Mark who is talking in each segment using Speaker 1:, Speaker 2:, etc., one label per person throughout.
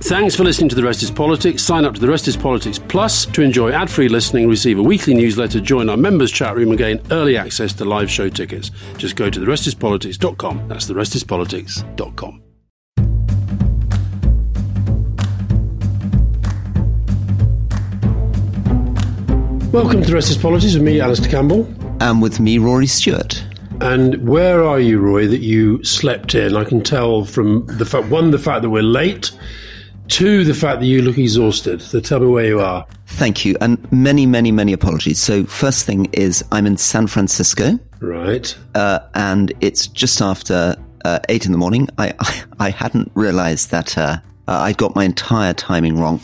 Speaker 1: Thanks for listening to The Rest is Politics. Sign up to The Rest is Politics Plus to enjoy ad free listening, receive a weekly newsletter, join our members' chat room, and gain early access to live show tickets. Just go to therestispolitics.com. That's therestispolitics.com. Welcome to The Rest is Politics with me, Alastair Campbell.
Speaker 2: And with me, Rory Stewart.
Speaker 1: And where are you, Roy, that you slept in? I can tell from the fact, one, the fact that we're late, two, the fact that you look exhausted. So tell me where you are.
Speaker 2: Thank you. And many, many, many apologies. So, first thing is, I'm in San Francisco.
Speaker 1: Right.
Speaker 2: Uh, and it's just after uh, eight in the morning. I, I, I hadn't realized that uh, I'd got my entire timing wrong.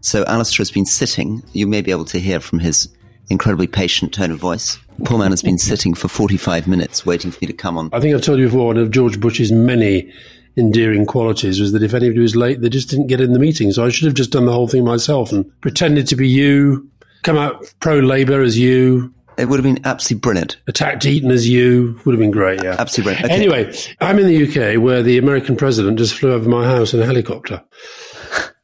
Speaker 2: So, Alastair has been sitting. You may be able to hear from his incredibly patient tone of voice. Poor man has been sitting for 45 minutes waiting for me to come on.
Speaker 1: I think I've told you before, one of George Bush's many endearing qualities was that if anybody was late, they just didn't get in the meeting. So I should have just done the whole thing myself and pretended to be you, come out pro Labour as you.
Speaker 2: It would have been absolutely brilliant.
Speaker 1: Attacked Eton as you would have been great, yeah.
Speaker 2: Absolutely brilliant.
Speaker 1: Okay. Anyway, I'm in the UK where the American president just flew over my house in a helicopter.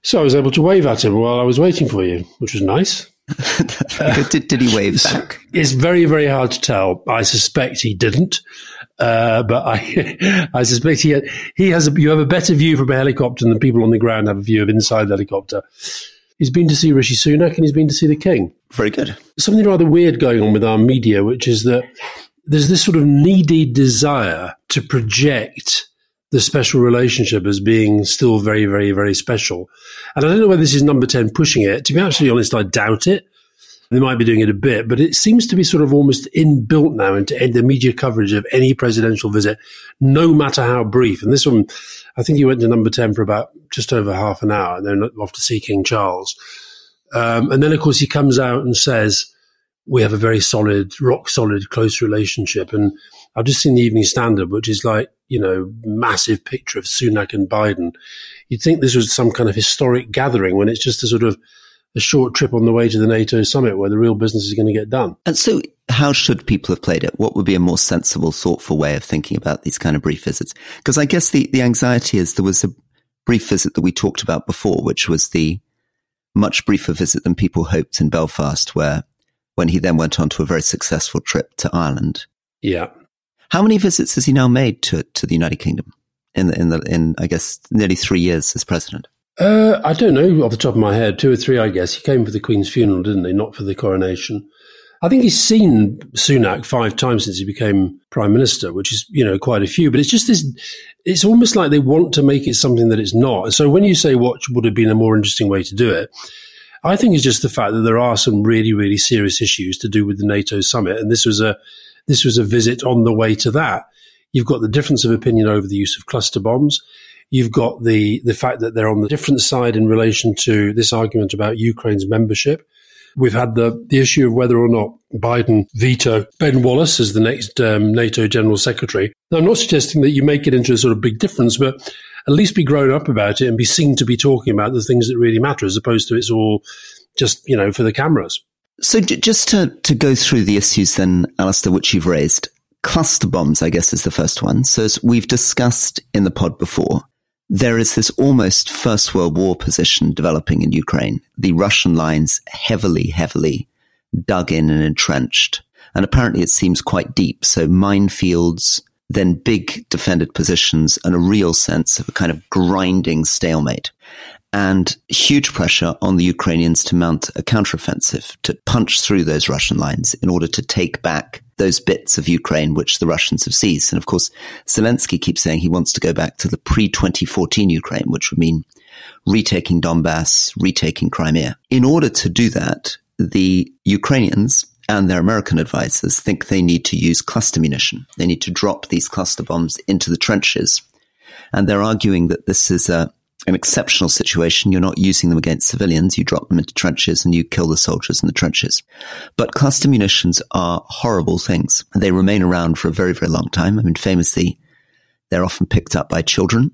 Speaker 1: So I was able to wave at him while I was waiting for you, which was nice.
Speaker 2: did, did, he wave back?
Speaker 1: It's very, very hard to tell. I suspect he didn't, uh, but I, I suspect he he has. A, you have a better view from a helicopter than people on the ground have a view of inside the helicopter. He's been to see Rishi Sunak and he's been to see the King.
Speaker 2: Very good.
Speaker 1: Something rather weird going on with our media, which is that there's this sort of needy desire to project the special relationship as being still very, very, very special. And I don't know whether this is number 10 pushing it. To be absolutely honest, I doubt it. They might be doing it a bit, but it seems to be sort of almost inbuilt now into the media coverage of any presidential visit, no matter how brief. And this one, I think he went to number 10 for about just over half an hour and then off to see King Charles. Um, and then, of course, he comes out and says, we have a very solid, rock solid, close relationship. And I've just seen the Evening Standard, which is like, you know, massive picture of Sunak and Biden. You'd think this was some kind of historic gathering when it's just a sort of a short trip on the way to the NATO summit where the real business is going to get done.
Speaker 2: And so, how should people have played it? What would be a more sensible, thoughtful way of thinking about these kind of brief visits? Because I guess the, the anxiety is there was a brief visit that we talked about before, which was the much briefer visit than people hoped in Belfast, where when he then went on to a very successful trip to Ireland.
Speaker 1: Yeah.
Speaker 2: How many visits has he now made to to the United Kingdom in the, in the in I guess nearly three years as president?
Speaker 1: Uh, I don't know off the top of my head, two or three, I guess. He came for the Queen's funeral, didn't he? Not for the coronation. I think he's seen Sunak five times since he became prime minister, which is, you know, quite a few. But it's just this, it's almost like they want to make it something that it's not. So when you say what would have been a more interesting way to do it, I think it's just the fact that there are some really, really serious issues to do with the NATO summit. And this was a, this was a visit on the way to that. You've got the difference of opinion over the use of cluster bombs. You've got the, the fact that they're on the different side in relation to this argument about Ukraine's membership. We've had the, the issue of whether or not Biden veto Ben Wallace as the next um, NATO General Secretary. Now, I'm not suggesting that you make it into a sort of big difference, but at least be grown up about it and be seen to be talking about the things that really matter as opposed to it's all just, you know, for the cameras.
Speaker 2: So j- just to, to go through the issues then, Alastair, which you've raised, cluster bombs, I guess, is the first one. So as we've discussed in the pod before, there is this almost First World War position developing in Ukraine. The Russian lines heavily, heavily dug in and entrenched. And apparently it seems quite deep. So minefields, then big defended positions and a real sense of a kind of grinding stalemate and huge pressure on the Ukrainians to mount a counteroffensive to punch through those Russian lines in order to take back those bits of Ukraine which the Russians have seized. And of course, Zelensky keeps saying he wants to go back to the pre 2014 Ukraine, which would mean retaking Donbass, retaking Crimea. In order to do that, the Ukrainians and their American advisors think they need to use cluster munition. They need to drop these cluster bombs into the trenches. And they're arguing that this is a an exceptional situation. You're not using them against civilians. You drop them into trenches and you kill the soldiers in the trenches. But cluster munitions are horrible things. They remain around for a very, very long time. I mean, famously, they're often picked up by children.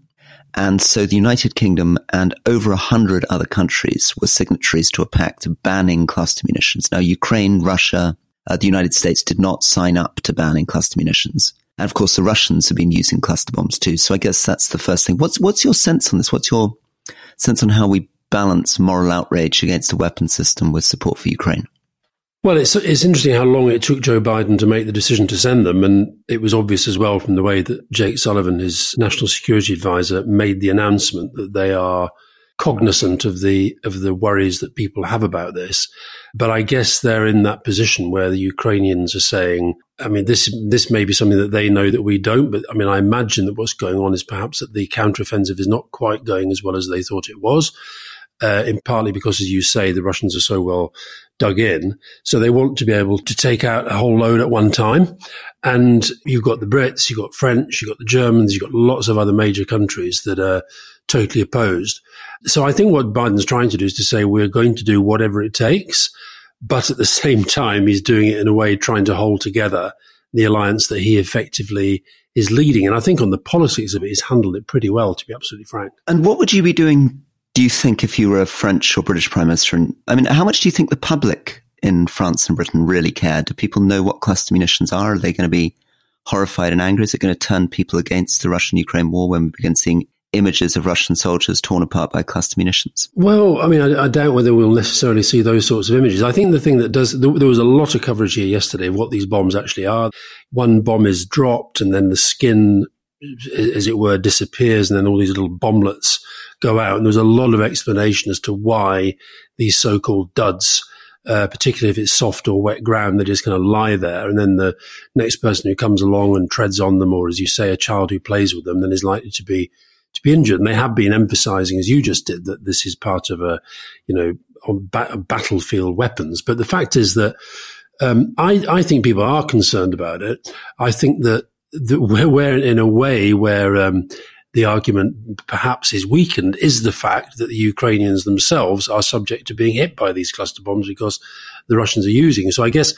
Speaker 2: And so the United Kingdom and over a hundred other countries were signatories to a pact banning cluster munitions. Now, Ukraine, Russia, uh, the United States did not sign up to banning cluster munitions. And of course, the Russians have been using cluster bombs too. So I guess that's the first thing. What's what's your sense on this? What's your sense on how we balance moral outrage against a weapon system with support for Ukraine?
Speaker 1: Well, it's it's interesting how long it took Joe Biden to make the decision to send them, and it was obvious as well from the way that Jake Sullivan, his national security advisor, made the announcement that they are cognizant of the of the worries that people have about this. But I guess they're in that position where the Ukrainians are saying, I mean, this this may be something that they know that we don't. But I mean, I imagine that what's going on is perhaps that the counteroffensive is not quite going as well as they thought it was. Uh, in partly because, as you say, the Russians are so well dug in. So they want to be able to take out a whole load at one time. And you've got the Brits, you've got French, you've got the Germans, you've got lots of other major countries that are totally opposed. So I think what Biden's trying to do is to say we're going to do whatever it takes. But at the same time, he's doing it in a way trying to hold together the alliance that he effectively is leading. And I think on the politics of it, he's handled it pretty well, to be absolutely frank.
Speaker 2: And what would you be doing do you think if you were a French or British prime minister? I mean, how much do you think the public in France and Britain really care? Do people know what cluster munitions are? Are they going to be horrified and angry? Is it going to turn people against the Russian Ukraine war when we begin seeing images of Russian soldiers torn apart by cluster munitions?
Speaker 1: Well, I mean, I, I, doubt whether we'll necessarily see those sorts of images. I think the thing that does, there, there was a lot of coverage here yesterday of what these bombs actually are. One bomb is dropped and then the skin as it were, disappears, and then all these little bomblets go out. And there's a lot of explanation as to why these so-called duds, uh, particularly if it's soft or wet ground, they just kind of lie there. And then the next person who comes along and treads on them, or as you say, a child who plays with them, then is likely to be to be injured. And they have been emphasizing, as you just did, that this is part of a, you know, ba- battlefield weapons. But the fact is that um, I, I think people are concerned about it. I think that we're in a way where um, the argument perhaps is weakened is the fact that the Ukrainians themselves are subject to being hit by these cluster bombs because the Russians are using. So I guess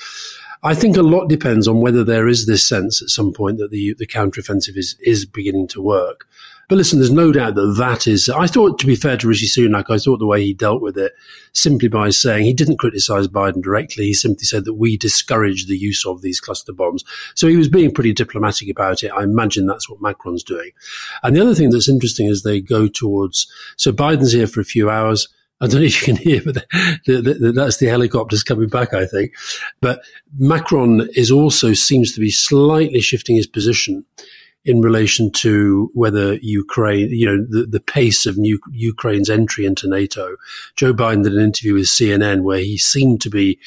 Speaker 1: I think a lot depends on whether there is this sense at some point that the the counteroffensive is is beginning to work. But listen, there's no doubt that that is. I thought, to be fair to Rishi Sunak, I thought the way he dealt with it, simply by saying he didn't criticize Biden directly. He simply said that we discourage the use of these cluster bombs. So he was being pretty diplomatic about it. I imagine that's what Macron's doing. And the other thing that's interesting is they go towards. So Biden's here for a few hours. I don't know if you can hear, but the, the, the, that's the helicopters coming back, I think. But Macron is also seems to be slightly shifting his position in relation to whether Ukraine, you know, the, the pace of new, Ukraine's entry into NATO. Joe Biden did an interview with CNN where he seemed to be,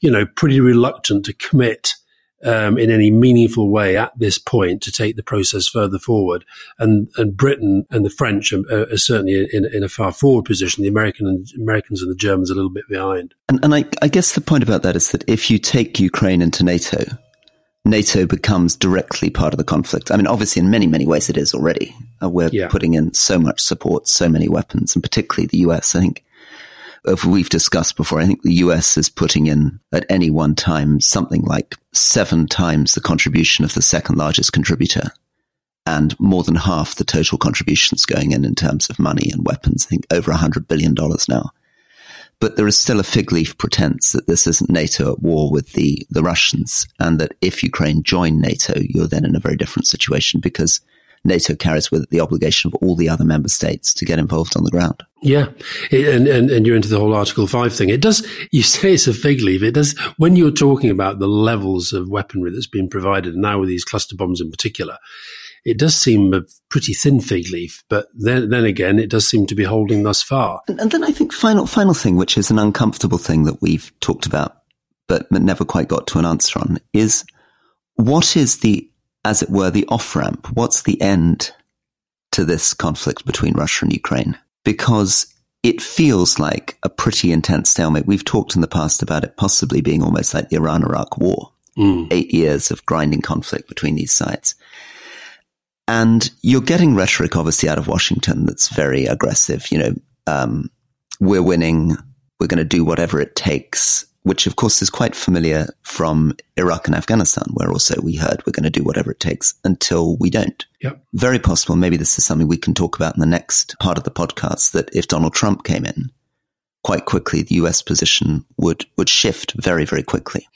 Speaker 1: you know, pretty reluctant to commit um, in any meaningful way at this point to take the process further forward. And and Britain and the French are, are certainly in, in, a far forward position. The American and, Americans and the Germans are a little bit behind.
Speaker 2: And, and I, I guess the point about that is that if you take Ukraine into NATO, NATO becomes directly part of the conflict. I mean, obviously, in many, many ways, it is already. Uh, we're yeah. putting in so much support, so many weapons, and particularly the US. I think, if we've discussed before, I think the US is putting in at any one time something like seven times the contribution of the second largest contributor, and more than half the total contributions going in in terms of money and weapons. I think over $100 billion now. But there is still a fig leaf pretense that this isn't NATO at war with the, the Russians, and that if Ukraine joined NATO, you're then in a very different situation because NATO carries with it the obligation of all the other member states to get involved on the ground.
Speaker 1: Yeah, and, and and you're into the whole Article Five thing. It does. You say it's a fig leaf. It does when you're talking about the levels of weaponry that's been provided, now with these cluster bombs in particular it does seem a pretty thin fig leaf, but then, then again, it does seem to be holding thus far.
Speaker 2: And, and then I think final, final thing, which is an uncomfortable thing that we've talked about, but never quite got to an answer on is what is the, as it were, the off ramp? What's the end to this conflict between Russia and Ukraine? Because it feels like a pretty intense stalemate. We've talked in the past about it possibly being almost like the Iran Iraq war. Mm. Eight years of grinding conflict between these sides. And you're getting rhetoric, obviously, out of Washington that's very aggressive. You know, um, we're winning. We're going to do whatever it takes, which of course is quite familiar from Iraq and Afghanistan, where also we heard we're going to do whatever it takes until we don't.
Speaker 1: Yep.
Speaker 2: Very possible. Maybe this is something we can talk about in the next part of the podcast that if Donald Trump came in, quite quickly the US position would would shift very very quickly.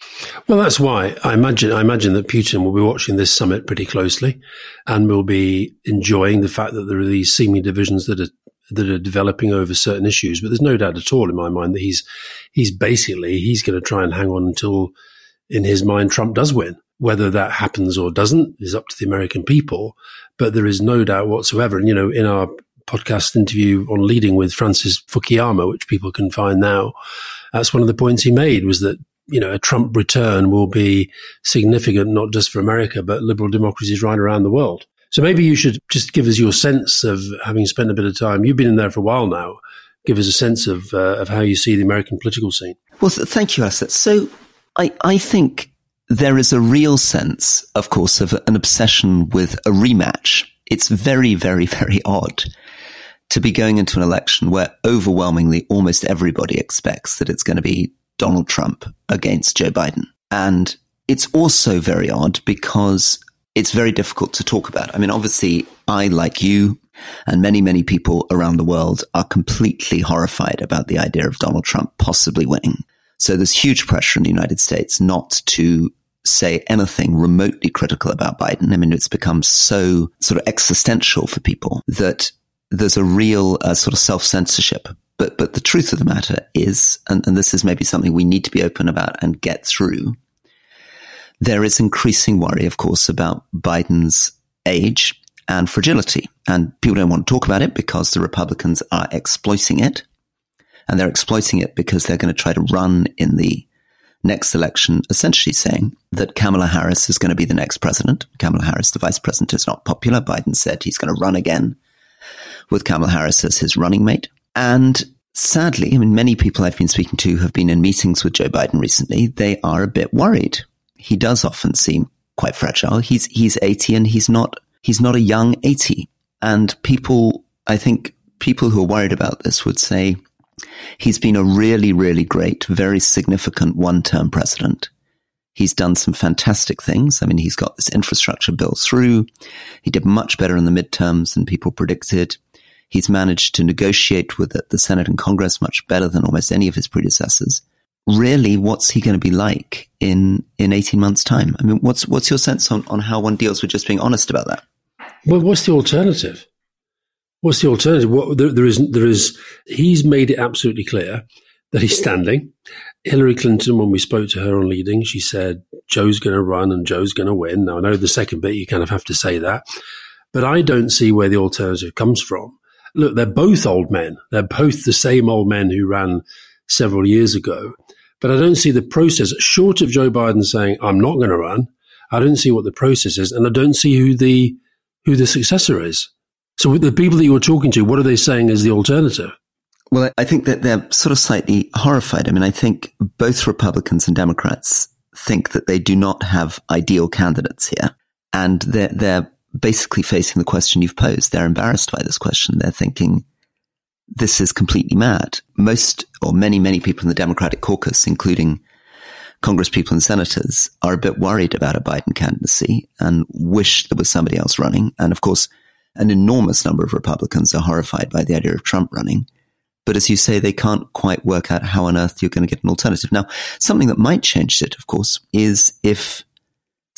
Speaker 1: Well, that's why I imagine I imagine that Putin will be watching this summit pretty closely, and will be enjoying the fact that there are these seeming divisions that are that are developing over certain issues. But there's no doubt at all in my mind that he's he's basically he's going to try and hang on until, in his mind, Trump does win. Whether that happens or doesn't is up to the American people. But there is no doubt whatsoever. And you know, in our podcast interview on leading with Francis Fukuyama, which people can find now, that's one of the points he made was that you know, a Trump return will be significant, not just for America, but liberal democracies right around the world. So maybe you should just give us your sense of having spent a bit of time. You've been in there for a while now. Give us a sense of uh, of how you see the American political scene.
Speaker 2: Well, th- thank you, Asset. So I I think there is a real sense, of course, of an obsession with a rematch. It's very, very, very odd to be going into an election where overwhelmingly almost everybody expects that it's going to be Donald Trump against Joe Biden. And it's also very odd because it's very difficult to talk about. I mean, obviously, I, like you and many, many people around the world, are completely horrified about the idea of Donald Trump possibly winning. So there's huge pressure in the United States not to say anything remotely critical about Biden. I mean, it's become so sort of existential for people that there's a real uh, sort of self censorship but but the truth of the matter is, and, and this is maybe something we need to be open about and get through. There is increasing worry, of course, about Biden's age and fragility. And people don't want to talk about it because the Republicans are exploiting it. And they're exploiting it because they're going to try to run in the next election, essentially saying that Kamala Harris is going to be the next president. Kamala Harris, the vice president, is not popular. Biden said he's going to run again with Kamala Harris as his running mate. And sadly, I mean, many people I've been speaking to have been in meetings with Joe Biden recently. They are a bit worried. He does often seem quite fragile. He's, he's 80 and he's not, he's not a young 80. And people, I think people who are worried about this would say he's been a really, really great, very significant one term president. He's done some fantastic things. I mean, he's got this infrastructure bill through. He did much better in the midterms than people predicted. He's managed to negotiate with the Senate and Congress much better than almost any of his predecessors. Really, what's he going to be like in, in 18 months' time? I mean, what's, what's your sense on, on how one deals with just being honest about that?
Speaker 1: Well, what's the alternative? What's the alternative? What, there, there is, there is, he's made it absolutely clear that he's standing. Hillary Clinton, when we spoke to her on leading, she said, Joe's going to run and Joe's going to win. Now, I know the second bit, you kind of have to say that, but I don't see where the alternative comes from look, they're both old men. They're both the same old men who ran several years ago. But I don't see the process, short of Joe Biden saying, I'm not going to run. I don't see what the process is. And I don't see who the, who the successor is. So with the people that you were talking to, what are they saying is the alternative?
Speaker 2: Well, I think that they're sort of slightly horrified. I mean, I think both Republicans and Democrats think that they do not have ideal candidates here. And they're, they're basically facing the question you've posed. They're embarrassed by this question. They're thinking, this is completely mad. Most or many, many people in the Democratic caucus, including Congress people and senators, are a bit worried about a Biden candidacy and wish there was somebody else running. And of course, an enormous number of Republicans are horrified by the idea of Trump running. But as you say, they can't quite work out how on earth you're going to get an alternative. Now, something that might change it, of course, is if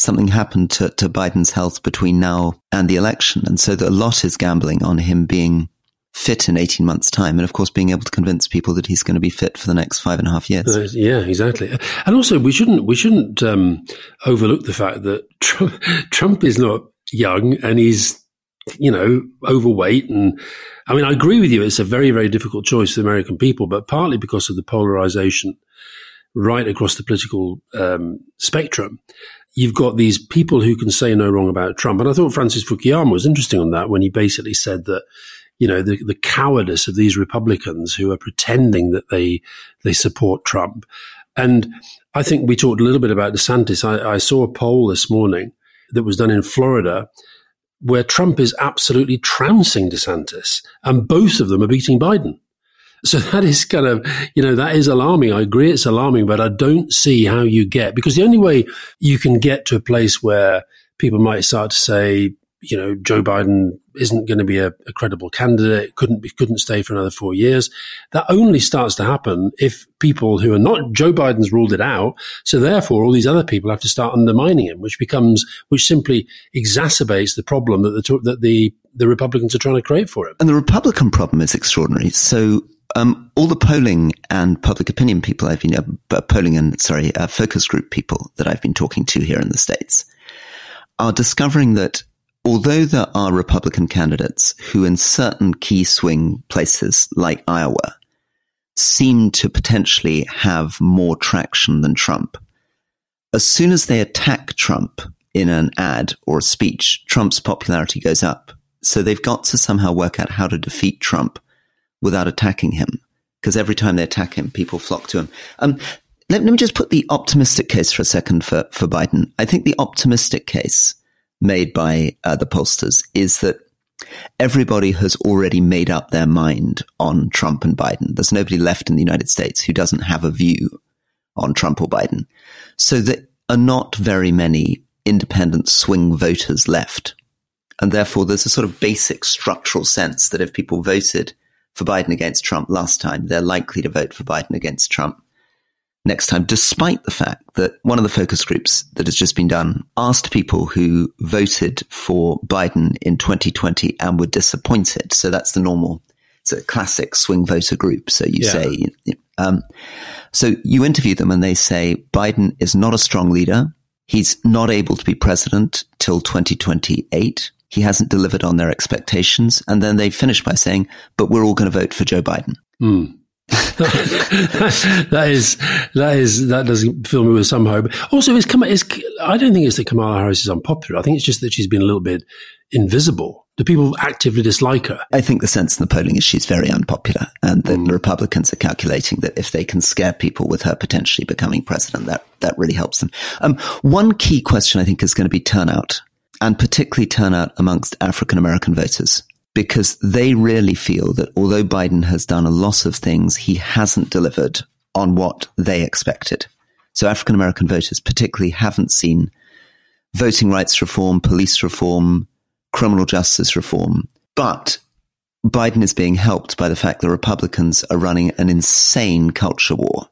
Speaker 2: something happened to, to Biden's health between now and the election. And so a lot is gambling on him being fit in 18 months' time. And of course, being able to convince people that he's going to be fit for the next five and a half years. Uh,
Speaker 1: yeah, exactly. And also, we shouldn't, we shouldn't um, overlook the fact that Trump, Trump is not young and he's, you know, overweight. And I mean, I agree with you. It's a very, very difficult choice for the American people, but partly because of the polarization right across the political um, spectrum you've got these people who can say no wrong about Trump. And I thought Francis Fukuyama was interesting on that when he basically said that, you know, the, the cowardice of these Republicans who are pretending that they, they support Trump. And I think we talked a little bit about DeSantis. I, I saw a poll this morning that was done in Florida where Trump is absolutely trouncing DeSantis and both of them are beating Biden. So that is kind of, you know, that is alarming. I agree it's alarming, but I don't see how you get, because the only way you can get to a place where people might start to say, you know, Joe Biden isn't going to be a, a, credible candidate, couldn't be, couldn't stay for another four years. That only starts to happen if people who are not Joe Biden's ruled it out. So therefore, all these other people have to start undermining him, which becomes, which simply exacerbates the problem that the that the the Republicans are trying to create for him.
Speaker 2: And the Republican problem is extraordinary. So um, all the polling and public opinion people I've been uh, polling and sorry uh, focus group people that I've been talking to here in the states are discovering that although there are Republican candidates who in certain key swing places like Iowa seem to potentially have more traction than Trump, as soon as they attack Trump in an ad or a speech, Trump's popularity goes up. So they've got to somehow work out how to defeat Trump without attacking him. Because every time they attack him, people flock to him. Um, let, let me just put the optimistic case for a second for, for Biden. I think the optimistic case made by uh, the pollsters is that everybody has already made up their mind on Trump and Biden. There's nobody left in the United States who doesn't have a view on Trump or Biden. So there are not very many independent swing voters left. And therefore, there's a sort of basic structural sense that if people voted for Biden against Trump last time, they're likely to vote for Biden against Trump next time, despite the fact that one of the focus groups that has just been done asked people who voted for Biden in 2020 and were disappointed. So that's the normal, it's a classic swing voter group. So you yeah. say, um, so you interview them and they say Biden is not a strong leader. He's not able to be president till 2028. He hasn't delivered on their expectations. And then they finish by saying, but we're all going to vote for Joe Biden.
Speaker 1: Mm. that is that is that doesn't fill me with some hope. Also, is is I don't think it's that Kamala Harris is unpopular. I think it's just that she's been a little bit invisible. Do people actively dislike her?
Speaker 2: I think the sense in the polling is she's very unpopular, and that mm. the Republicans are calculating that if they can scare people with her potentially becoming president, that that really helps them. Um, one key question I think is going to be turnout, and particularly turnout amongst African American voters because they really feel that although Biden has done a lot of things, he hasn't delivered on what they expected. So African American voters particularly haven't seen voting rights reform, police reform, criminal justice reform. But Biden is being helped by the fact that Republicans are running an insane culture war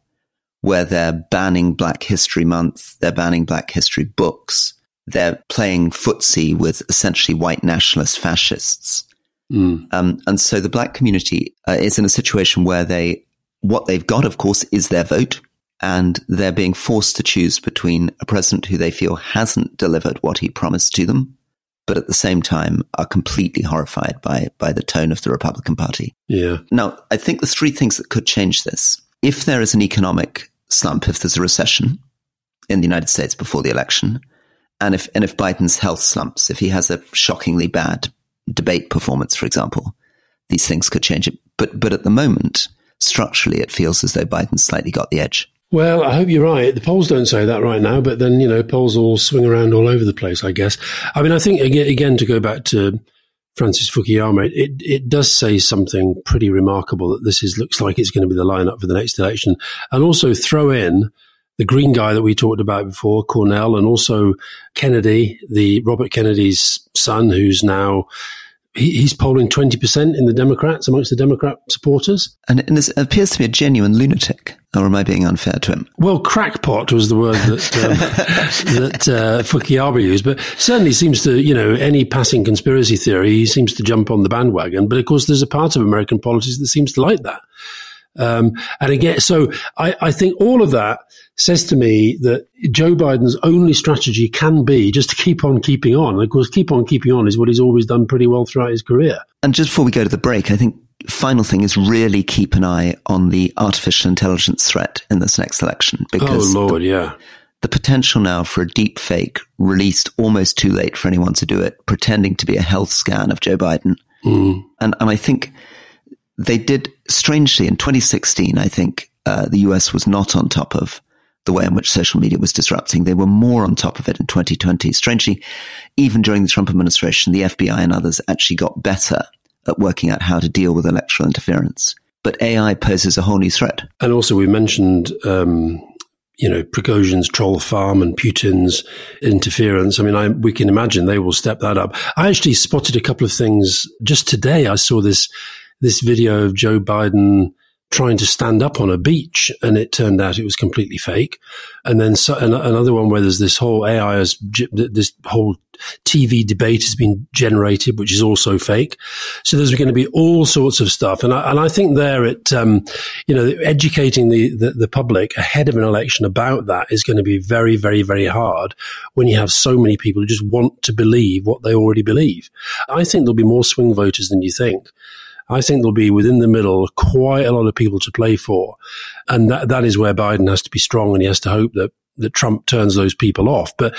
Speaker 2: where they're banning Black History Month, they're banning Black History books, they're playing footsie with essentially white nationalist fascists. Mm. Um, and so the black community uh, is in a situation where they, what they've got, of course, is their vote. And they're being forced to choose between a president who they feel hasn't delivered what he promised to them, but at the same time are completely horrified by, by the tone of the Republican Party.
Speaker 1: Yeah.
Speaker 2: Now, I think there's three things that could change this. If there is an economic slump, if there's a recession in the United States before the election, and if, and if Biden's health slumps, if he has a shockingly bad debate performance, for example, these things could change it. But but at the moment, structurally, it feels as though Biden slightly got the edge.
Speaker 1: Well, I hope you're right. The polls don't say that right now, but then you know polls all swing around all over the place. I guess. I mean, I think again to go back to Francis Fukuyama, it it does say something pretty remarkable that this is looks like it's going to be the lineup for the next election, and also throw in the green guy that we talked about before, Cornel, and also Kennedy, the Robert Kennedy's son, who's now he, he's polling 20% in the Democrats amongst the Democrat supporters.
Speaker 2: And, and it appears to be a genuine lunatic. Or am I being unfair to him?
Speaker 1: Well, crackpot was the word that, um, that uh, Fukuyama used, but certainly seems to, you know, any passing conspiracy theory, he seems to jump on the bandwagon. But of course, there's a part of American politics that seems to like that. Um, and again, so I, I, think all of that says to me that Joe Biden's only strategy can be just to keep on keeping on. And of course, keep on keeping on is what he's always done pretty well throughout his career.
Speaker 2: And just before we go to the break, I think final thing is really keep an eye on the artificial intelligence threat in this next election.
Speaker 1: Because oh, Lord,
Speaker 2: the,
Speaker 1: yeah.
Speaker 2: The potential now for a deep fake released almost too late for anyone to do it, pretending to be a health scan of Joe Biden. Mm. And, and I think they did strangely in 2016. I think uh, the US was not on top of the way in which social media was disrupting. They were more on top of it in 2020. Strangely, even during the Trump administration, the FBI and others actually got better at working out how to deal with electoral interference. But AI poses a whole new threat.
Speaker 1: And also, we mentioned um, you know, Prigozhin's troll farm and Putin's interference. I mean, I, we can imagine they will step that up. I actually spotted a couple of things just today. I saw this, this video of Joe Biden trying to stand up on a beach and it turned out it was completely fake. And then so, another one where there's this whole AI has, this whole TV debate has been generated, which is also fake. So there's going to be all sorts of stuff. And I, and I think there it, um, you know, educating the, the, the public ahead of an election about that is going to be very, very, very hard when you have so many people who just want to believe what they already believe. I think there'll be more swing voters than you think. I think there'll be within the middle quite a lot of people to play for. And that, that is where Biden has to be strong and he has to hope that that Trump turns those people off. But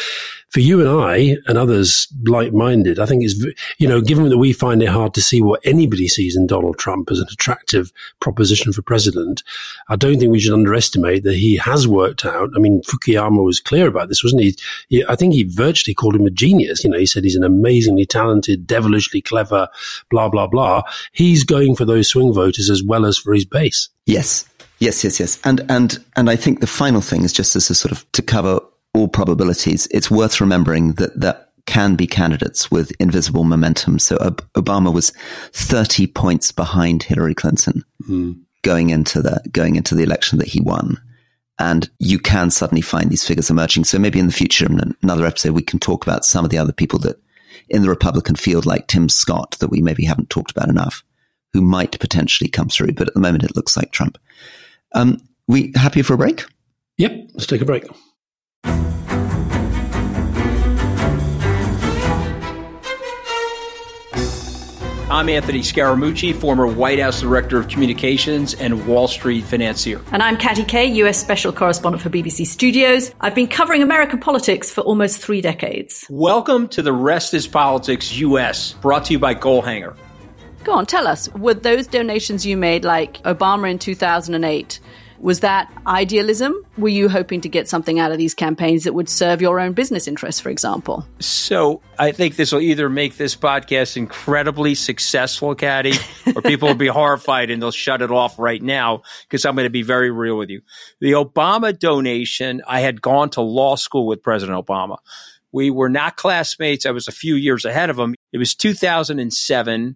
Speaker 1: for you and I and others like-minded, I think it's, you know, given that we find it hard to see what anybody sees in Donald Trump as an attractive proposition for president, I don't think we should underestimate that he has worked out. I mean, Fukuyama was clear about this, wasn't he? he I think he virtually called him a genius. You know, he said he's an amazingly talented, devilishly clever, blah, blah, blah. He's going for those swing voters as well as for his base.
Speaker 2: Yes. Yes, yes, yes. And, and, and I think the final thing is just as a sort of to cover all probabilities, it's worth remembering that that can be candidates with invisible momentum. So Obama was 30 points behind Hillary Clinton mm. going into the, going into the election that he won. And you can suddenly find these figures emerging. So maybe in the future, in another episode, we can talk about some of the other people that in the Republican field, like Tim Scott, that we maybe haven't talked about enough, who might potentially come through. But at the moment, it looks like Trump. Um, we happy for a break?
Speaker 1: Yep, let's take a break.
Speaker 3: I'm Anthony Scaramucci, former White House Director of Communications and Wall Street financier.
Speaker 4: And I'm Katty Kay, US Special Correspondent for BBC Studios. I've been covering American politics for almost three decades.
Speaker 3: Welcome to The Rest is Politics US, brought to you by Goalhanger.
Speaker 4: Go on, tell us. Were those donations you made, like Obama in 2008, was that idealism? Were you hoping to get something out of these campaigns that would serve your own business interests, for example?
Speaker 3: So I think this will either make this podcast incredibly successful, Katty, or people will be horrified and they'll shut it off right now because I'm going to be very real with you. The Obama donation, I had gone to law school with President Obama. We were not classmates. I was a few years ahead of him. It was 2007.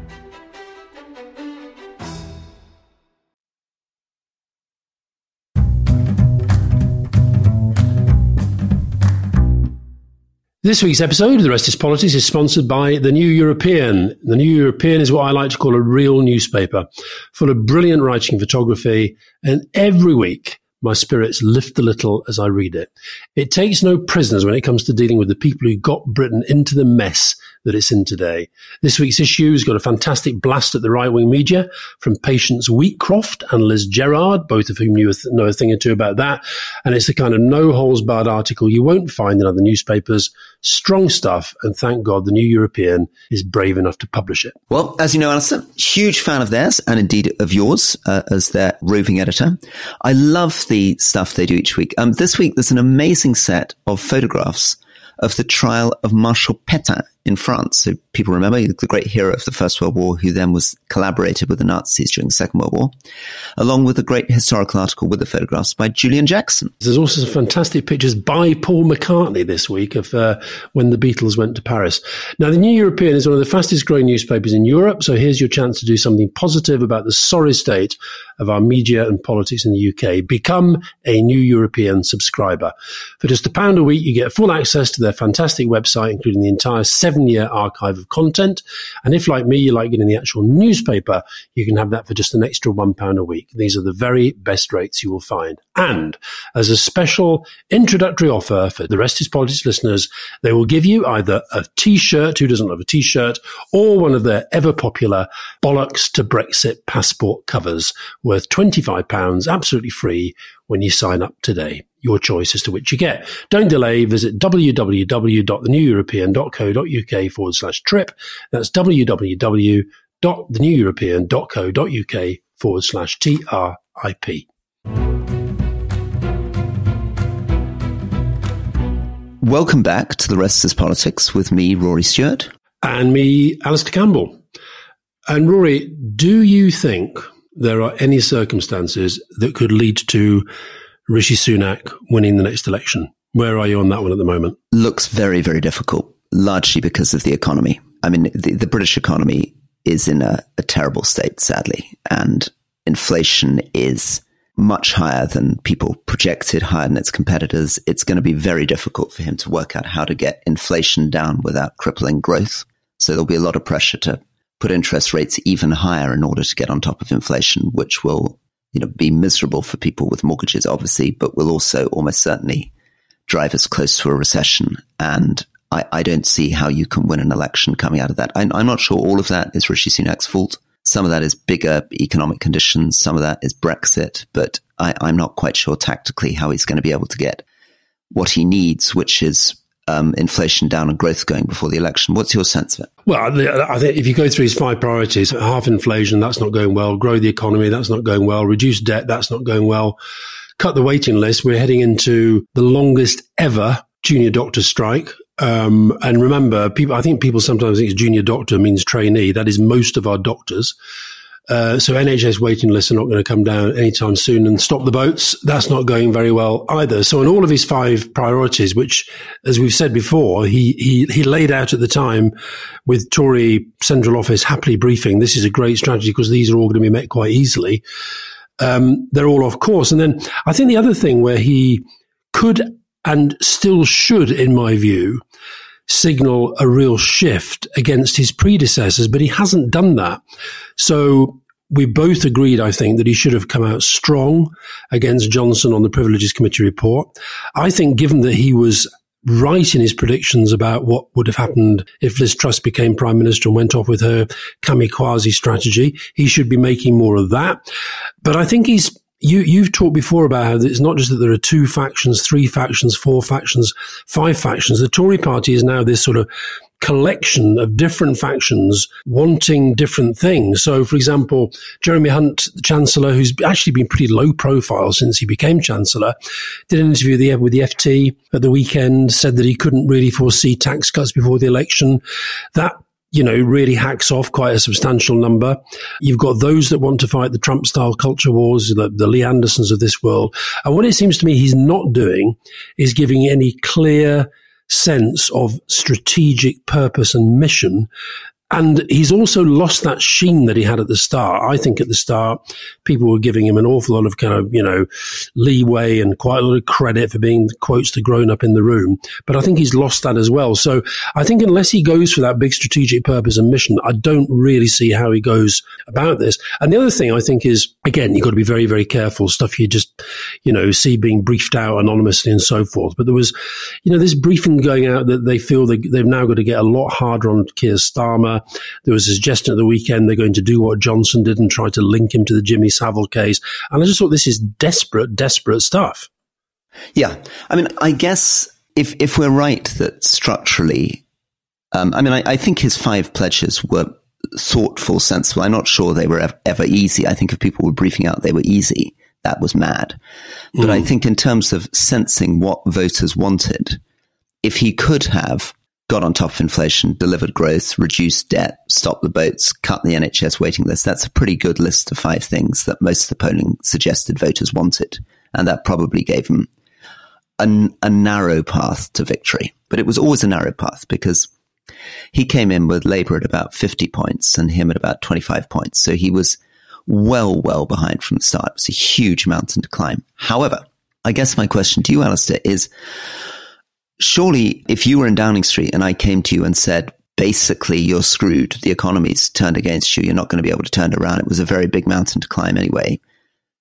Speaker 1: This week's episode of The Rest is Politics is sponsored by The New European. The New European is what I like to call a real newspaper, full of brilliant writing photography, and every week my spirits lift a little as I read it. It takes no prisoners when it comes to dealing with the people who got Britain into the mess that it's in today. This week's issue has got a fantastic blast at the right wing media from Patience Wheatcroft and Liz Gerard, both of whom know a thing or two about that. And it's the kind of no holes barred article you won't find in other newspapers. Strong stuff. And thank God the New European is brave enough to publish it.
Speaker 2: Well, as you know, Alastair, huge fan of theirs and indeed of yours uh, as their roving editor. I love the stuff they do each week. Um, this week, there's an amazing set of photographs of the trial of Marshal Pétain in France. So people remember the great hero of the First World War who then was collaborated with the Nazis during the Second World War, along with a great historical article with the photographs by Julian Jackson.
Speaker 1: There's also some fantastic pictures by Paul McCartney this week of uh, when the Beatles went to Paris. Now, the New European is one of the fastest growing newspapers in Europe, so here's your chance to do something positive about the sorry state of our media and politics in the UK. Become a New European subscriber. For just a pound a week, you get full access to their fantastic website, including the entire year archive of content. And if, like me, you like getting the actual newspaper, you can have that for just an extra one pound a week. These are the very best rates you will find. And as a special introductory offer for the Rest is Politics listeners, they will give you either a t-shirt, who doesn't love a t-shirt, or one of their ever popular bollocks to Brexit passport covers worth £25, absolutely free when you sign up today. Your choice as to which you get. Don't delay. Visit www.theneweuropean.co.uk forward slash trip. That's www.theneweuropean.co.uk forward slash TRIP.
Speaker 2: Welcome back to The Rest is Politics with me, Rory Stewart.
Speaker 1: And me, Alastair Campbell. And Rory, do you think there are any circumstances that could lead to Rishi Sunak winning the next election? Where are you on that one at the moment?
Speaker 2: Looks very, very difficult, largely because of the economy. I mean, the, the British economy is in a, a terrible state, sadly, and inflation is much higher than people projected, higher than its competitors. It's going to be very difficult for him to work out how to get inflation down without crippling growth. So there'll be a lot of pressure to put interest rates even higher in order to get on top of inflation, which will, you know, be miserable for people with mortgages, obviously, but will also almost certainly drive us close to a recession. And I, I don't see how you can win an election coming out of that. I, I'm not sure all of that is Rishi Sunak's fault. Some of that is bigger economic conditions. Some of that is Brexit, but I, I'm not quite sure tactically how he's going to be able to get what he needs, which is um, inflation down and growth going before the election. What's your sense of it?
Speaker 1: Well, I think if you go through his five priorities, half inflation, that's not going well. Grow the economy, that's not going well. Reduce debt, that's not going well. Cut the waiting list. We're heading into the longest ever junior doctor strike. Um, and remember, people, I think people sometimes think junior doctor means trainee. That is most of our doctors. Uh, so NHS waiting lists are not going to come down anytime soon and stop the boats. That's not going very well either. So in all of his five priorities, which, as we've said before, he, he, he laid out at the time with Tory central office happily briefing, this is a great strategy because these are all going to be met quite easily. Um, they're all off course. And then I think the other thing where he could and still should, in my view, signal a real shift against his predecessors, but he hasn't done that. So we both agreed, I think, that he should have come out strong against Johnson on the Privileges Committee report. I think, given that he was right in his predictions about what would have happened if Liz Truss became prime minister and went off with her kamikaze strategy. He should be making more of that. But I think he's you, you've talked before about how it's not just that there are two factions, three factions, four factions, five factions. The Tory party is now this sort of collection of different factions wanting different things. So, for example, Jeremy Hunt, the Chancellor, who's actually been pretty low profile since he became Chancellor, did an interview with the FT at the weekend, said that he couldn't really foresee tax cuts before the election. That you know, really hacks off quite a substantial number. You've got those that want to fight the Trump style culture wars, the, the Lee Andersons of this world. And what it seems to me he's not doing is giving any clear sense of strategic purpose and mission and he's also lost that sheen that he had at the start. I think at the start, people were giving him an awful lot of kind of, you know, leeway and quite a lot of credit for being, quotes, the grown up in the room. But I think he's lost that as well. So I think unless he goes for that big strategic purpose and mission, I don't really see how he goes about this. And the other thing I think is, again, you've got to be very, very careful. Stuff you just, you know, see being briefed out anonymously and so forth. But there was, you know, this briefing going out that they feel they, they've now got to get a lot harder on Keir Starmer. There was a suggestion at the weekend they're going to do what Johnson did and try to link him to the Jimmy Savile case. And I just thought this is desperate, desperate stuff.
Speaker 2: Yeah. I mean, I guess if, if we're right that structurally, um, I mean, I, I, think his five pledges were thoughtful, sensible. I'm not sure they were ever, easy. I think if people were briefing out they were easy, that was mad. But mm. I think in terms of sensing what voters wanted, if he could have got on top of inflation, delivered growth, reduced debt, stopped the boats, cut the NHS waiting list. That's a pretty good list of five things that most of the polling suggested voters wanted. And that probably gave him a, narrow path to victory. But it was always a narrow path because he came in with Labour at about 50 points and him at about 25 points. So he was well, well behind from the start. It was a huge mountain to climb. However, I guess my question to you, Alastair, is surely if you were in Downing Street and I came to you and said, basically you're screwed, the economy's turned against you, you're not going to be able to turn it around. It was a very big mountain to climb anyway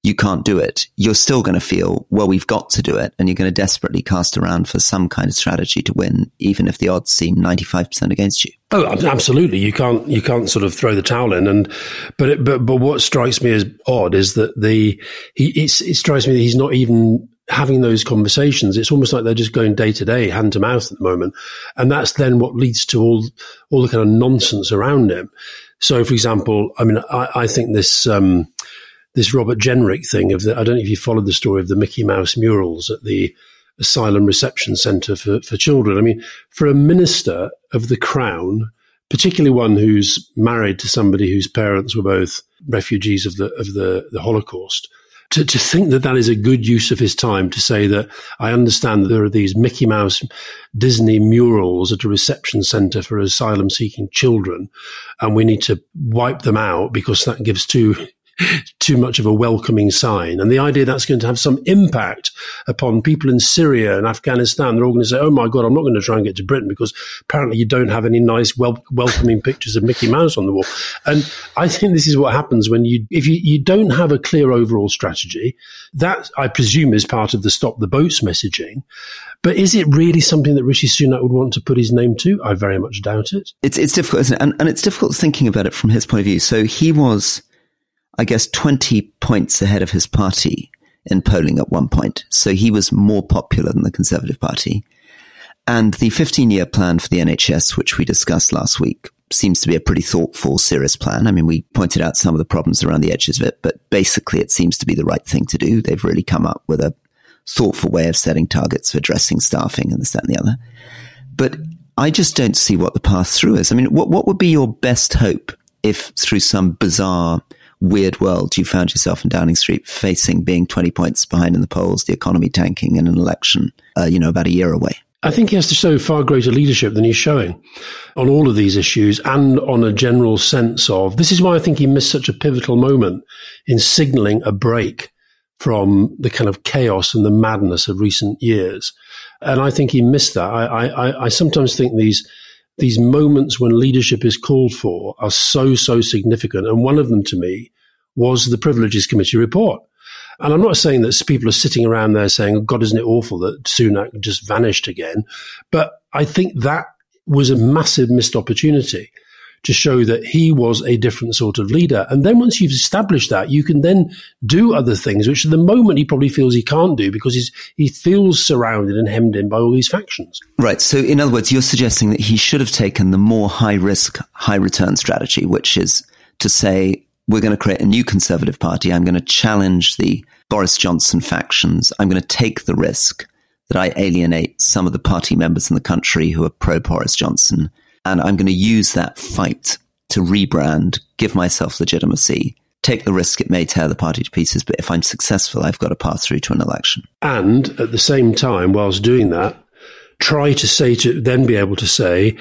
Speaker 2: you can't do it, you're still going to feel, well, we've got to do it. And you're going to desperately cast around for some kind of strategy to win, even if the odds seem 95% against you.
Speaker 1: Oh, absolutely. You can't, you can't sort of throw the towel in. And, but, it, but, but what strikes me as odd is that the, he, it strikes me that he's not even having those conversations. It's almost like they're just going day to day, hand to mouth at the moment. And that's then what leads to all, all the kind of nonsense around him. So, for example, I mean, I, I think this, um, this Robert Jenrick thing of the, I don't know if you followed the story of the Mickey Mouse murals at the Asylum Reception Centre for, for Children. I mean, for a minister of the Crown, particularly one who's married to somebody whose parents were both refugees of the of the, the Holocaust, to, to think that that is a good use of his time to say that I understand that there are these Mickey Mouse Disney murals at a reception center for asylum seeking children, and we need to wipe them out because that gives too too much of a welcoming sign. And the idea that's going to have some impact upon people in Syria and Afghanistan, they're all going to say, oh my God, I'm not going to try and get to Britain because apparently you don't have any nice, wel- welcoming pictures of Mickey Mouse on the wall. And I think this is what happens when you, if you, you don't have a clear overall strategy, that I presume is part of the stop the boats messaging. But is it really something that Rishi Sunak would want to put his name to? I very much doubt it.
Speaker 2: It's, it's difficult, isn't it? And, and it's difficult thinking about it from his point of view. So he was, I guess, 20 points ahead of his party in polling at one point. So he was more popular than the Conservative Party. And the 15 year plan for the NHS, which we discussed last week, seems to be a pretty thoughtful, serious plan. I mean, we pointed out some of the problems around the edges of it, but basically it seems to be the right thing to do. They've really come up with a thoughtful way of setting targets for addressing staffing and this, that, and the other. But I just don't see what the path through is. I mean, what, what would be your best hope if through some bizarre weird world you found yourself in Downing Street facing being 20 points behind in the polls, the economy tanking, and an election, uh, you know, about a year away?
Speaker 1: I think he has to show far greater leadership than he's showing on all of these issues and on a general sense of this is why I think he missed such a pivotal moment in signaling a break from the kind of chaos and the madness of recent years. And I think he missed that. I, I, I sometimes think these these moments when leadership is called for are so, so significant. And one of them to me was the Privileges Committee report. And I'm not saying that people are sitting around there saying, oh, God, isn't it awful that Sunak just vanished again? But I think that was a massive missed opportunity to show that he was a different sort of leader. And then once you've established that, you can then do other things, which at the moment he probably feels he can't do because he's, he feels surrounded and hemmed in by all these factions.
Speaker 2: Right. So in other words, you're suggesting that he should have taken the more high risk, high return strategy, which is to say, we're going to create a new conservative party. I'm going to challenge the Boris Johnson factions. I'm going to take the risk that I alienate some of the party members in the country who are pro Boris Johnson and I'm going to use that fight to rebrand, give myself legitimacy, take the risk it may tear the party to pieces. But if I'm successful, I've got to pass through to an election.
Speaker 1: And at the same time, whilst doing that, try to say to then be able to say,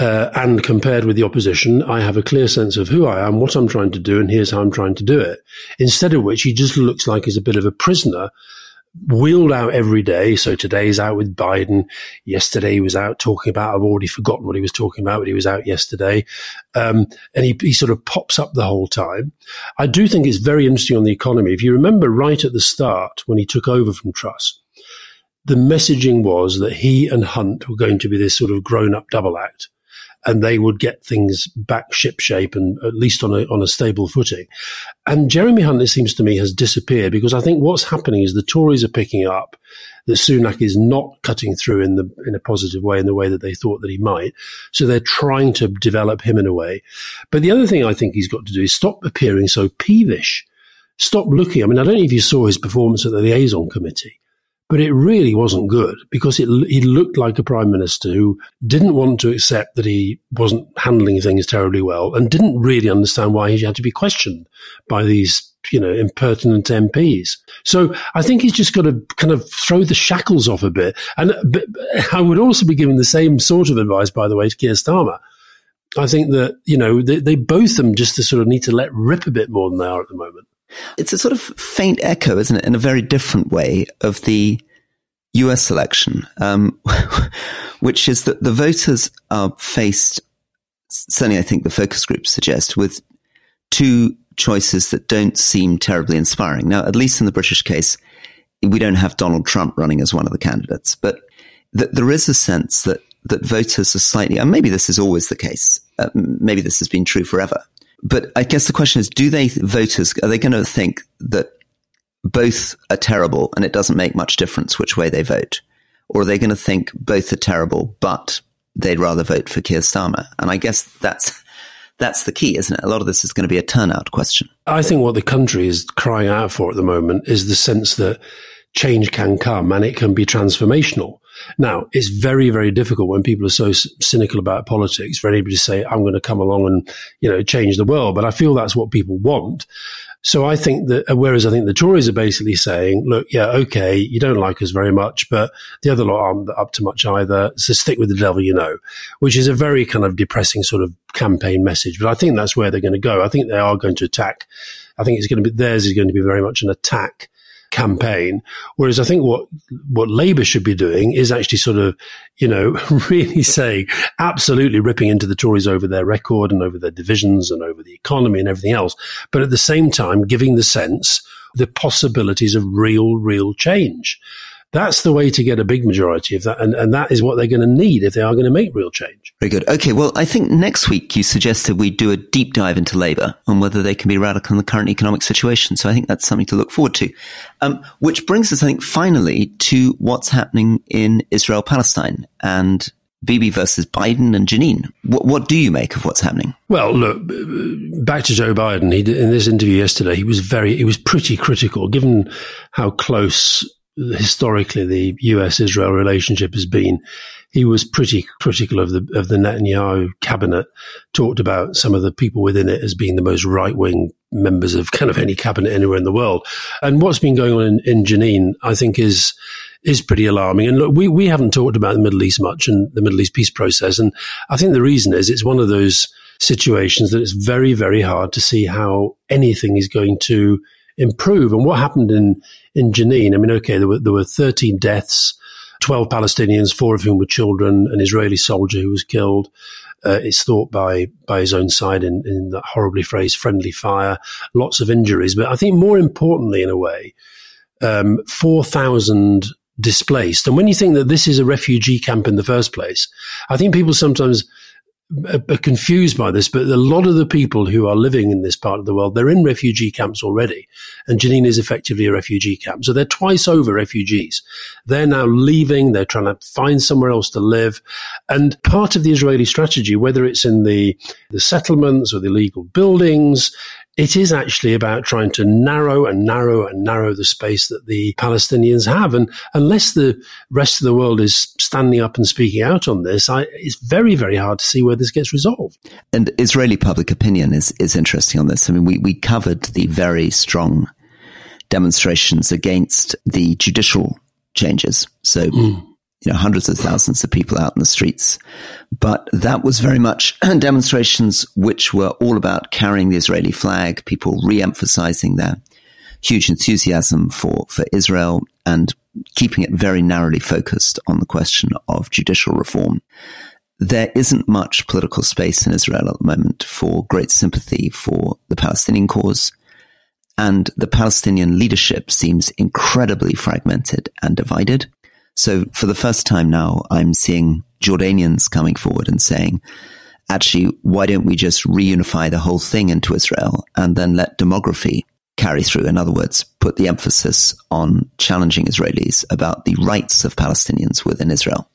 Speaker 1: uh, and compared with the opposition, I have a clear sense of who I am, what I'm trying to do, and here's how I'm trying to do it. Instead of which, he just looks like he's a bit of a prisoner wheeled out every day. So today's out with Biden. Yesterday he was out talking about, I've already forgotten what he was talking about, but he was out yesterday. Um, and he, he sort of pops up the whole time. I do think it's very interesting on the economy. If you remember right at the start when he took over from Truss, the messaging was that he and Hunt were going to be this sort of grown up double act and they would get things back shipshape and at least on a, on a stable footing. And Jeremy Hunt, it seems to me, has disappeared because I think what's happening is the Tories are picking up that Sunak is not cutting through in the in a positive way in the way that they thought that he might. So they're trying to develop him in a way. But the other thing I think he's got to do is stop appearing so peevish. Stop looking. I mean, I don't know if you saw his performance at the liaison committee but it really wasn't good because it, he looked like a prime minister who didn't want to accept that he wasn't handling things terribly well and didn't really understand why he had to be questioned by these you know, impertinent MPs. So I think he's just got to kind of throw the shackles off a bit. And I would also be giving the same sort of advice, by the way, to Keir Starmer. I think that, you know, they, they both of them just to sort of need to let rip a bit more than they are at the moment.
Speaker 2: It's a sort of faint echo, isn't it, in a very different way of the US election, um, which is that the voters are faced, certainly I think the focus groups suggest, with two choices that don't seem terribly inspiring. Now, at least in the British case, we don't have Donald Trump running as one of the candidates, but th- there is a sense that that voters are slightly, and maybe this is always the case, uh, maybe this has been true forever. But I guess the question is, do they voters are they going to think that both are terrible and it doesn't make much difference which way they vote, or are they going to think both are terrible but they'd rather vote for Keir Starmer? And I guess that's that's the key, isn't it? A lot of this is going to be a turnout question.
Speaker 1: I think what the country is crying out for at the moment is the sense that change can come and it can be transformational. Now, it's very, very difficult when people are so cynical about politics for anybody to say, I'm going to come along and, you know, change the world. But I feel that's what people want. So I think that, uh, whereas I think the Tories are basically saying, look, yeah, okay, you don't like us very much, but the other lot aren't up to much either. So stick with the devil you know, which is a very kind of depressing sort of campaign message. But I think that's where they're going to go. I think they are going to attack. I think it's going to be, theirs is going to be very much an attack campaign. Whereas I think what, what Labour should be doing is actually sort of, you know, really saying absolutely ripping into the Tories over their record and over their divisions and over the economy and everything else. But at the same time, giving the sense the possibilities of real, real change. That's the way to get a big majority of that. And, and that is what they're going to need if they are going to make real change.
Speaker 2: Very good. Okay. Well, I think next week you suggested we do a deep dive into Labour and whether they can be radical in the current economic situation. So I think that's something to look forward to. Um, which brings us, I think, finally to what's happening in Israel Palestine and Bibi versus Biden and Jenin. What, what, do you make of what's happening?
Speaker 1: Well, look, back to Joe Biden. He in this interview yesterday, he was very, he was pretty critical, given how close historically the U.S. Israel relationship has been. He was pretty critical of the of the Netanyahu cabinet. Talked about some of the people within it as being the most right wing members of kind of any cabinet anywhere in the world. And what's been going on in, in Jenin, I think, is is pretty alarming. And look, we, we haven't talked about the Middle East much and the Middle East peace process. And I think the reason is it's one of those situations that it's very, very hard to see how anything is going to improve. And what happened in, in Jenin, I mean, okay, there were, there were 13 deaths, 12 Palestinians, four of whom were children, an Israeli soldier who was killed. Uh, it's thought by by his own side in, in that horribly phrased friendly fire, lots of injuries. But I think more importantly, in a way, um, 4,000 displaced. And when you think that this is a refugee camp in the first place, I think people sometimes are confused by this, but a lot of the people who are living in this part of the world, they're in refugee camps already. And Jenin is effectively a refugee camp. So they're twice over refugees. They're now leaving. They're trying to find somewhere else to live. And part of the Israeli strategy, whether it's in the, the settlements or the illegal buildings, it is actually about trying to narrow and narrow and narrow the space that the Palestinians have. And unless the rest of the world is standing up and speaking out on this, I, it's very, very hard to see where this gets resolved.
Speaker 2: And Israeli public opinion is, is interesting on this. I mean, we, we covered the very strong demonstrations against the judicial changes. So, mm you know, hundreds of thousands of people out in the streets. But that was very much demonstrations which were all about carrying the Israeli flag, people re-emphasizing their huge enthusiasm for, for Israel and keeping it very narrowly focused on the question of judicial reform. There isn't much political space in Israel at the moment for great sympathy for the Palestinian cause. And the Palestinian leadership seems incredibly fragmented and divided. So for the first time now, I'm seeing Jordanians coming forward and saying, actually, why don't we just reunify the whole thing into Israel and then let demography carry through? In other words, put the emphasis on challenging Israelis about the rights of Palestinians within Israel.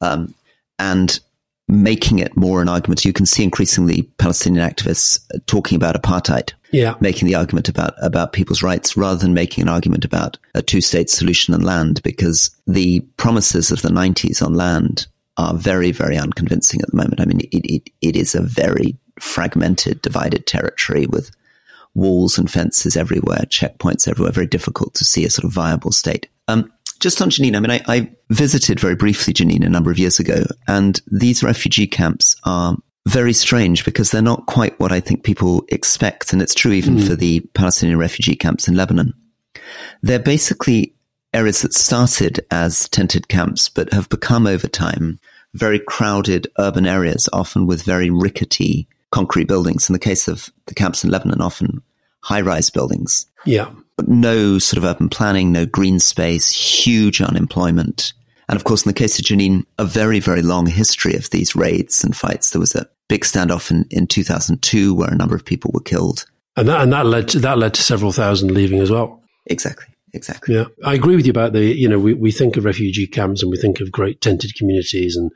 Speaker 2: Um, and making it more an argument. You can see increasingly Palestinian activists talking about apartheid
Speaker 1: yeah.
Speaker 2: making the argument about, about people's rights rather than making an argument about a two state solution on land because the promises of the 90s on land are very, very unconvincing at the moment. I mean, it, it, it is a very fragmented, divided territory with walls and fences everywhere, checkpoints everywhere, very difficult to see a sort of viable state. Um, just on Jenin, I mean, I, I, visited very briefly Jenin a number of years ago, and these refugee camps are very strange because they're not quite what I think people expect. And it's true even mm. for the Palestinian refugee camps in Lebanon. They're basically areas that started as tented camps, but have become over time very crowded urban areas, often with very rickety concrete buildings. In the case of the camps in Lebanon, often high rise buildings.
Speaker 1: Yeah.
Speaker 2: But no sort of urban planning, no green space, huge unemployment. And of course, in the case of Jenin, a very, very long history of these raids and fights. There was a big standoff in, in 2002 where a number of people were killed.
Speaker 1: And that, and that led to, that led to several thousand leaving as well.
Speaker 2: Exactly. Exactly.
Speaker 1: Yeah. I agree with you about the, you know, we, we think of refugee camps and we think of great tented communities and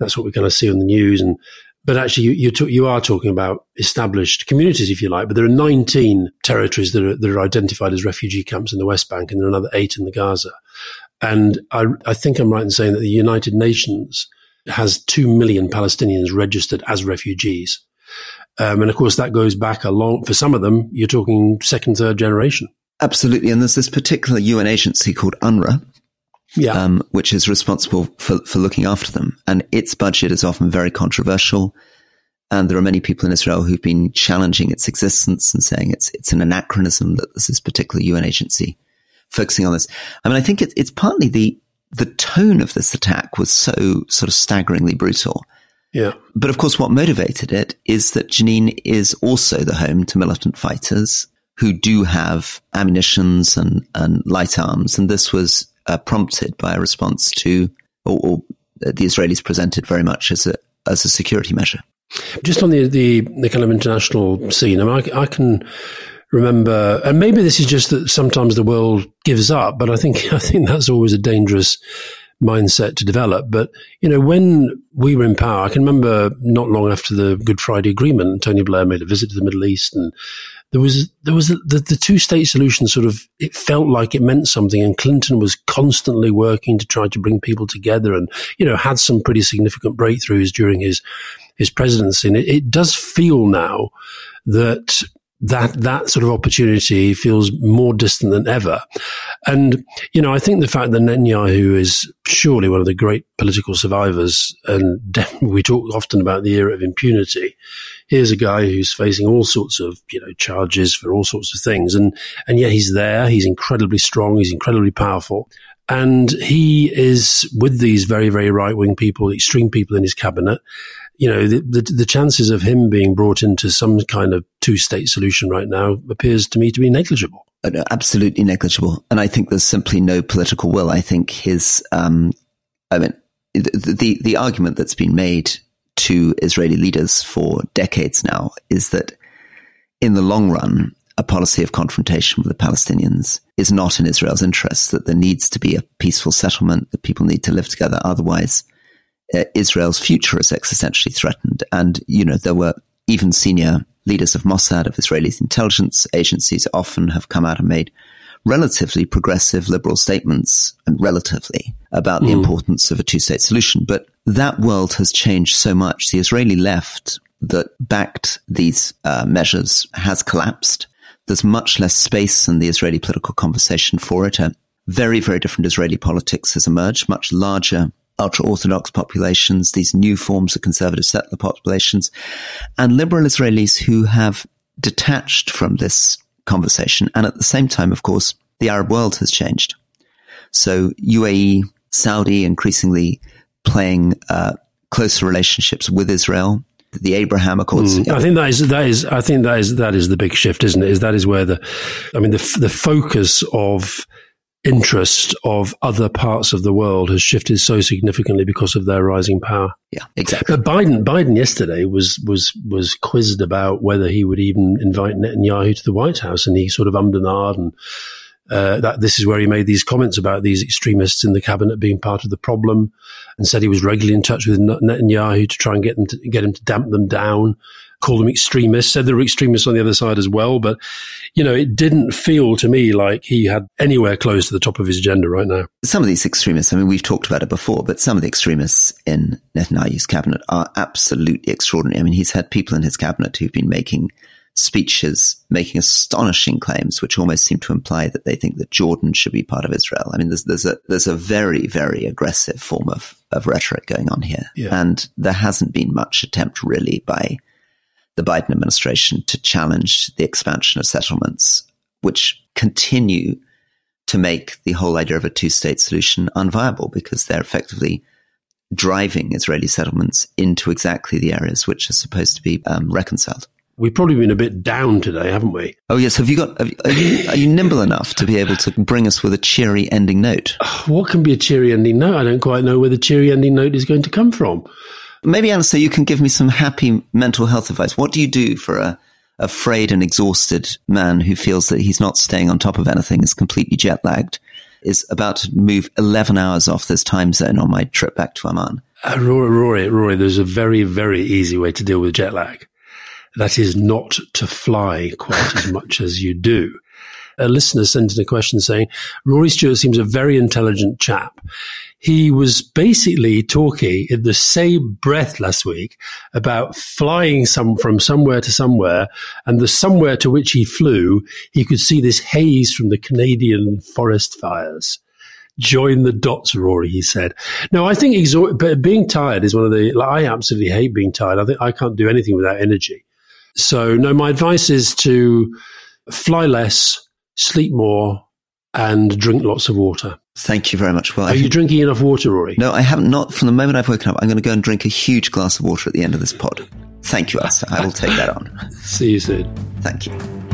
Speaker 1: that's what we kind of see on the news. And, but actually you, you, you are talking about established communities, if you like, but there are 19 territories that are, that are identified as refugee camps in the West Bank and there are another eight in the Gaza. And I, I think I'm right in saying that the United Nations has 2 million Palestinians registered as refugees. Um, and of course, that goes back a long, for some of them, you're talking second, third generation.
Speaker 2: Absolutely. And there's this particular UN agency called UNRWA,
Speaker 1: yeah. Um,
Speaker 2: which is responsible for, for looking after them. And its budget is often very controversial. And there are many people in Israel who've been challenging its existence and saying it's, it's an anachronism that this is particular UN agency focusing on this. I mean, I think it, it's partly the, the tone of this attack was so sort of staggeringly brutal.
Speaker 1: Yeah.
Speaker 2: But of course, what motivated it is that Jenin is also the home to militant fighters who do have ammunitions and, and light arms. And this was uh, prompted by a response to, or, or, the Israelis presented very much as a, as a security measure.
Speaker 1: Just on the, the, the kind of international scene, I mean, I, I can remember, and maybe this is just that sometimes the world gives up, but I think, I think that's always a dangerous mindset to develop. But, you know, when we were in power, I can remember not long after the Good Friday Agreement, Tony Blair made a visit to the Middle East and there was there was the, the two state solution sort of it felt like it meant something and Clinton was constantly working to try to bring people together and you know had some pretty significant breakthroughs during his his presidency and it, it does feel now that that that sort of opportunity feels more distant than ever. And, you know, I think the fact that Netanyahu is surely one of the great political survivors, and we talk often about the era of impunity. Here's a guy who's facing all sorts of, you know, charges for all sorts of things. And, and yet he's there. He's incredibly strong. He's incredibly powerful. And he is with these very, very right wing people, extreme people in his cabinet you know, the, the, the, chances of him being brought into some kind of two state solution right now appears to me to be negligible.
Speaker 2: Uh, absolutely negligible. And I think there's simply no political will. I think his, um, I mean, the, the, the argument that's been made to Israeli leaders for decades now is that in the long run, a policy of confrontation with the Palestinians is not in Israel's interest, that there needs to be a peaceful settlement, that people need to live together. Otherwise, Israel's future is existentially threatened. And, you know, there were even senior leaders of Mossad, of Israeli intelligence agencies, often have come out and made relatively progressive liberal statements, and relatively, about mm. the importance of a two state solution. But that world has changed so much. The Israeli left that backed these uh, measures has collapsed. There's much less space in the Israeli political conversation for it. A very, very different Israeli politics has emerged, much larger ultra Orthodox populations, these new forms of conservative settler populations, and liberal Israelis who have detached from this conversation. And at the same time, of course, the Arab world has changed. So UAE, Saudi increasingly playing uh, closer relationships with Israel. The Abraham Accords.
Speaker 1: Mm, I think that is that is I think that is that is the big shift, isn't it? Is that is where the, I mean, the the focus of interest of other parts of the world has shifted so significantly because of their rising power.
Speaker 2: Yeah, exactly.
Speaker 1: But Biden, Biden yesterday was was was quizzed about whether he would even invite Netanyahu to the White House, and he sort of ummed and ahed, and uh, that this is where he made these comments about these extremists in the cabinet being part of the problem, and said he was regularly in touch with Netanyahu to try and get them to get him to damp them down. Called them extremists, said there were extremists on the other side as well. But, you know, it didn't feel to me like he had anywhere close to the top of his agenda right now.
Speaker 2: Some of these extremists, I mean, we've talked about it before, but some of the extremists in Netanyahu's cabinet are absolutely extraordinary. I mean, he's had people in his cabinet who've been making speeches making astonishing claims, which almost seem to imply that they think that Jordan should be part of Israel. I mean, there's, there's a, there's a very, very aggressive form of, of rhetoric going on here. Yeah. And there hasn't been much attempt really by the Biden administration to challenge the expansion of settlements, which continue to make the whole idea of a two state solution unviable because they're effectively driving Israeli settlements into exactly the areas which are supposed to be um, reconciled.
Speaker 1: We've probably been a bit down today, haven't we?
Speaker 2: Oh yes. Have you got? Have, are, you, are you nimble enough to be able to bring us with a cheery ending note?
Speaker 1: What can be a cheery ending note? I don't quite know where the cheery ending note is going to come from.
Speaker 2: Maybe, Alastair, you can give me some happy mental health advice. What do you do for a afraid and exhausted man who feels that he's not staying on top of anything, is completely jet lagged, is about to move 11 hours off this time zone on my trip back to Amman?
Speaker 1: Uh, Rory, Rory, Rory, there's a very, very easy way to deal with jet lag that is not to fly quite as much as you do. A listener sent in a question saying, Rory Stewart seems a very intelligent chap. He was basically talking in the same breath last week about flying some from somewhere to somewhere and the somewhere to which he flew, he could see this haze from the Canadian forest fires join the dots, Rory, he said. No, I think being tired is one of the, like, I absolutely hate being tired. I think I can't do anything without energy. So, no, my advice is to fly less, sleep more, and drink lots of water.
Speaker 2: Thank you very much.
Speaker 1: Well, are you drinking enough water, Rory?
Speaker 2: No, I haven't. Not from the moment I've woken up. I'm going to go and drink a huge glass of water at the end of this pod. Thank you, Alastair. I will take that on.
Speaker 1: See you soon.
Speaker 2: Thank you.